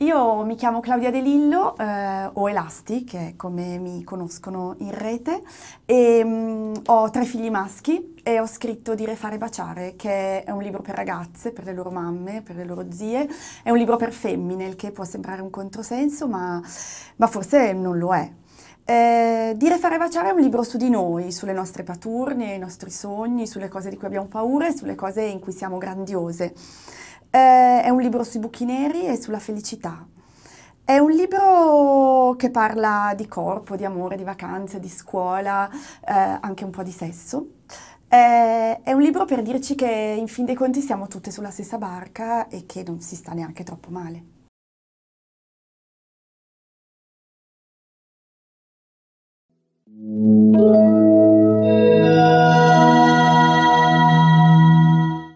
Io mi chiamo Claudia De Lillo, eh, o Elasti, che è come mi conoscono in rete, e mh, ho tre figli maschi e ho scritto Dire, fare, baciare, che è un libro per ragazze, per le loro mamme, per le loro zie, è un libro per femmine, il che può sembrare un controsenso, ma, ma forse non lo è. Eh, Dire, fare, baciare è un libro su di noi, sulle nostre paturnie, i nostri sogni, sulle cose di cui abbiamo paura e sulle cose in cui siamo grandiose. Eh, è un libro sui buchi neri e sulla felicità. È un libro che parla di corpo, di amore, di vacanze, di scuola, eh, anche un po' di sesso. Eh, è un libro per dirci che in fin dei conti siamo tutte sulla stessa barca e che non si sta neanche troppo male.